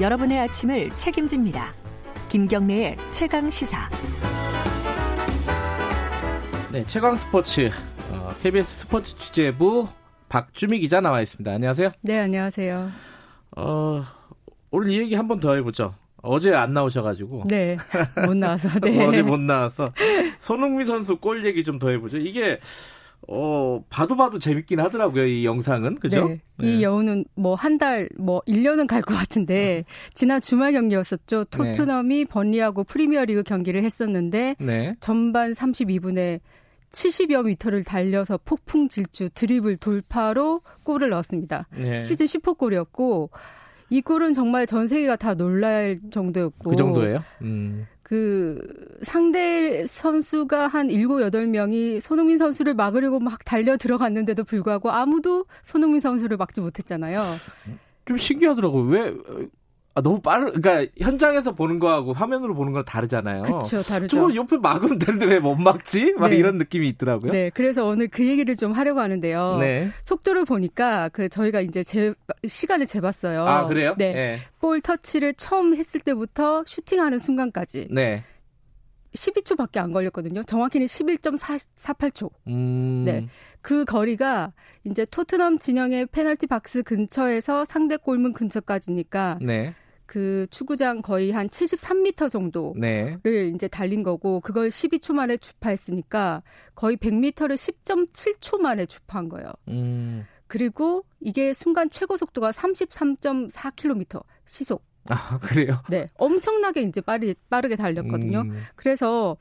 여러분의 아침을 책임집니다. 김경래의 최강 시사. 네, 최강 스포츠 어, KBS 스포츠 취재부 박주미 기자 나와 있습니다. 안녕하세요. 네, 안녕하세요. 어, 오늘 이 얘기 한 번 더 해보죠. 어제 안 나오셔가지고. 네, 못 나와서. 네. 어제 못 나와서 손흥민 선수 골 얘기 좀 더 해보죠. 이게 어, 봐도 봐도 재밌긴 하더라고요, 이 영상은. 그죠? 네. 네. 이 여우는 뭐 한 달, 뭐 1년은 갈 것 같은데, 지난 주말 경기였었죠. 토트넘이 네. 번리하고 프리미어 리그 경기를 했었는데, 네. 전반 32분에 70여 미터를 달려서 폭풍 질주 드리블 돌파로 골을 넣었습니다. 네. 시즌 10호 골이었고, 이 골은 정말 전 세계가 다 놀랄 정도였고. 그 정도예요? 음. 그 상대 선수가 한 7, 8명이 손흥민 선수를 막으려고 막 달려 들어갔는데도 불구하고 아무도 손흥민 선수를 막지 못했잖아요. 좀 신기하더라고요. 왜 아, 너무 빠르, 그러니까 현장에서 보는 거하고 화면으로 보는 건 다르잖아요. 그렇죠, 다르죠. 저거 옆에 막으면 되는데 왜 못 막지? 막 네. 이런 느낌이 있더라고요. 네, 그래서 오늘 그 얘기를 좀 하려고 하는데요. 네. 속도를 보니까 그 저희가 이제 제 시간을 재봤어요. 아 그래요? 네. 네. 볼 터치를 처음 했을 때부터 슈팅하는 순간까지. 네. 12초밖에 안 걸렸거든요. 정확히는 11.48초. 음. 네. 그 거리가 이제 토트넘 진영의 페널티 박스 근처에서 상대 골문 근처까지니까 네. 그 축구장 거의 한 73m 정도를 네. 이제 달린 거고 그걸 12초 만에 주파했으니까 거의 100m를 10.7초 만에 주파한 거예요. 음. 그리고 이게 순간 최고 속도가 33.4km 시속. 아, 그래요? 네. 엄청나게 이제 빠르, 빠르게 달렸거든요. 음. 그래서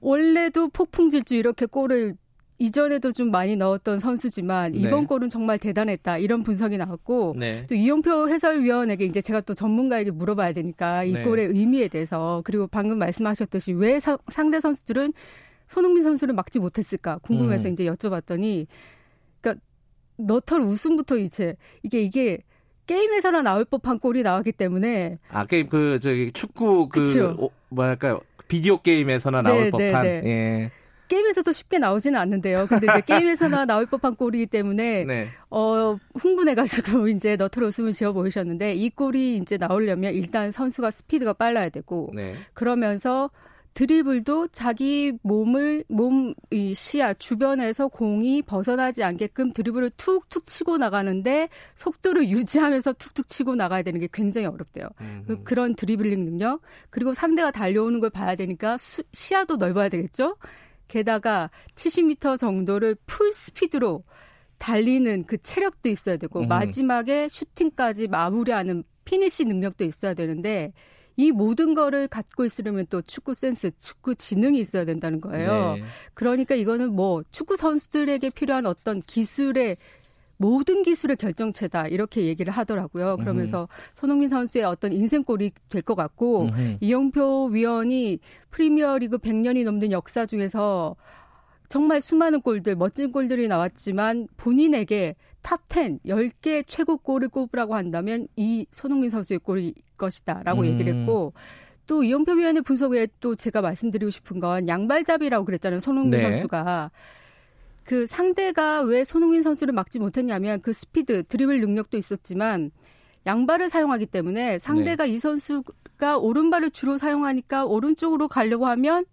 원래도 폭풍 질주 이렇게 골을 이전에도 좀 많이 넣었던 선수지만 이번 네. 골은 정말 대단했다 이런 분석이 나왔고 네. 또 이용표 해설위원에게 이제 제가 또 전문가에게 물어봐야 되니까 이 네. 골의 의미에 대해서 그리고 방금 말씀하셨듯이 왜 사, 상대 선수들은 손흥민 선수를 막지 못했을까 궁금해서 음. 이제 여쭤봤더니 그러니까 너털 우승부터 이제 이게 이게 게임에서나 나올 법한 골이 나왔기 때문에 아 게임 그 저기 축구 그 오, 뭐랄까요 비디오 게임에서나 나올 네, 네 법한 네, 네. 예. 게임에서도 쉽게 나오지는 않는데요. 근데 이제 게임에서나 나올 법한 골이기 때문에 네. 어 흥분해가지고 이제 너트로 웃음을 지어 보이셨는데 이 골이 이제 나오려면 일단 선수가 스피드가 빨라야 되고 네. 그러면서 드리블도 자기 몸을 몸 이 시야 주변에서 공이 벗어나지 않게끔 드리블을 툭툭 치고 나가는데 속도를 유지하면서 툭툭 치고 나가야 되는 게 굉장히 어렵대요. 음. 그런 드리블링 능력 그리고 상대가 달려오는 걸 봐야 되니까 수, 시야도 넓어야 되겠죠. 게다가 70m 정도를 full speed로 달리는 그 체력도 있어야 되고 음. 마지막에 슈팅까지 마무리하는 피니시 능력도 있어야 되는데 이 모든 거를 갖고 있으려면 또 축구 센스, 축구 지능이 있어야 된다는 거예요. 네. 그러니까 이거는 뭐 축구 선수들에게 필요한 어떤 기술의 모든 기술의 결정체다 이렇게 얘기를 하더라고요. 그러면서 음. 손흥민 선수의 어떤 인생골이 될 것 같고 음. 이영표 위원이 프리미어리그 100년이 넘는 역사 중에서 정말 수많은 골들, 멋진 골들이 나왔지만 본인에게 top 10, 10개 최고 골을 꼽으라고 한다면 이 손흥민 선수의 골일 것이다라고 음. 얘기를 했고 또 이영표 위원의 분석에 또 제가 말씀드리고 싶은 건 양발잡이라고 그랬잖아요. 손흥민 네. 선수가. 그 상대가 왜 손흥민 선수를 막지 못했냐면 그 스피드, 드리블 능력도 있었지만 양발을 사용하기 때문에 상대가 네. 이 선수가 오른발을 주로 사용하니까 오른쪽으로 가려고 하면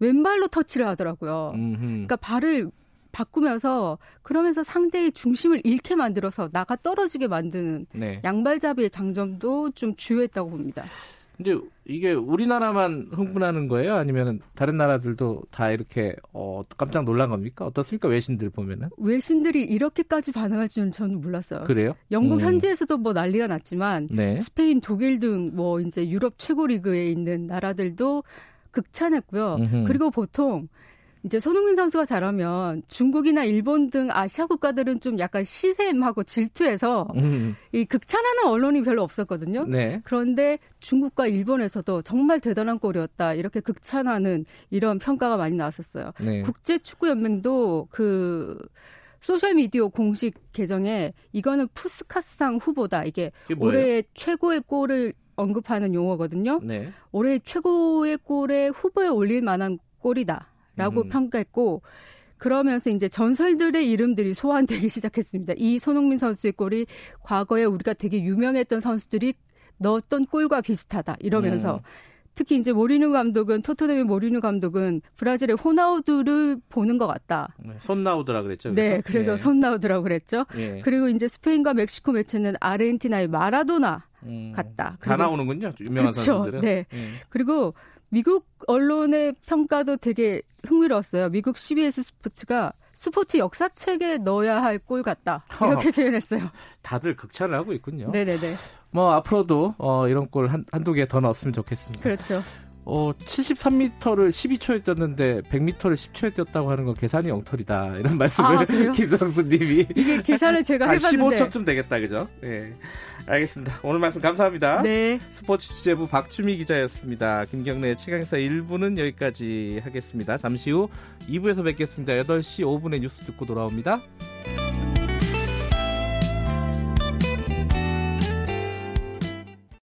왼발로 터치를 하더라고요. 음흠. 그러니까 발을 바꾸면서 그러면서 상대의 중심을 잃게 만들어서 나가 떨어지게 만드는 네. 양발잡이의 장점도 좀 주요했다고 봅니다. 근데 이게 우리나라만 흥분하는 거예요? 아니면 다른 나라들도 다 이렇게 어, 깜짝 놀란 겁니까? 어떻습니까? 외신들 보면은? 외신들이 이렇게까지 반응할 줄은 저는 몰랐어요. 그래요? 영국 음. 현지에서도 뭐 난리가 났지만 네. 스페인, 독일 등 뭐 이제 유럽 최고 리그에 있는 나라들도 극찬했고요. 음흠. 그리고 보통 이제 손흥민 선수가 잘하면 중국이나 일본 등 아시아 국가들은 좀 약간 시샘하고 질투해서 음. 이 극찬하는 언론이 별로 없었거든요. 네. 그런데 중국과 일본에서도 정말 대단한 골이었다 이렇게 극찬하는 이런 평가가 많이 나왔었어요. 네. 국제 축구 연맹도 그 소셜 미디어 공식 계정에 이거는 푸스카스상 후보다 이게 올해 최고의 골을 언급하는 용어거든요. 네. 올해 최고의 골에 후보에 올릴 만한 골이다. 라고 음. 평가했고 그러면서 이제 전설들의 이름들이 소환되기 시작했습니다. 이 손흥민 선수의 골이 과거에 우리가 되게 유명했던 선수들이 넣었던 골과 비슷하다 이러면서 음. 특히 이제 모리누 감독은 토트넘의 모리누 감독은 브라질의 호나우두를 보는 것 같다. 네, 손나우드라 그랬죠. 그래서? 네, 그래서 네. 손나우드라고 그랬죠. 네. 그리고 이제 스페인과 멕시코 매체는 아르헨티나의 마라도나 음, 같다. 다 나오는군요. 유명한 그쵸? 선수들은. 네. 네. 그리고 미국 언론의 평가도 되게 흥미로웠어요. 미국 CBS 스포츠가 스포츠 역사책에 넣어야 할골 같다. 이렇게 표현했어요. 다들 극찬을 하고 있군요. 네네네. 뭐 앞으로도 어, 이런 골 한, 한두 개 더 넣었으면 좋겠습니다. 그렇죠. 어, 73m를 12초에 뛰었는데 100m를 10초에 뛰었다고 하는 건 계산이 엉터리다. 이런 말씀을 아, 김성수 님이. 이게 계산을 제가 해봤는데. 15초쯤 되겠다. 그죠? 예. 네. 알겠습니다. 오늘 말씀 감사합니다. 네. 스포츠 취재부 박주미 기자였습니다. 김경래 최강사 1부는 여기까지 하겠습니다. 잠시 후 2부에서 뵙겠습니다. 8시 5분에 뉴스 듣고 돌아옵니다.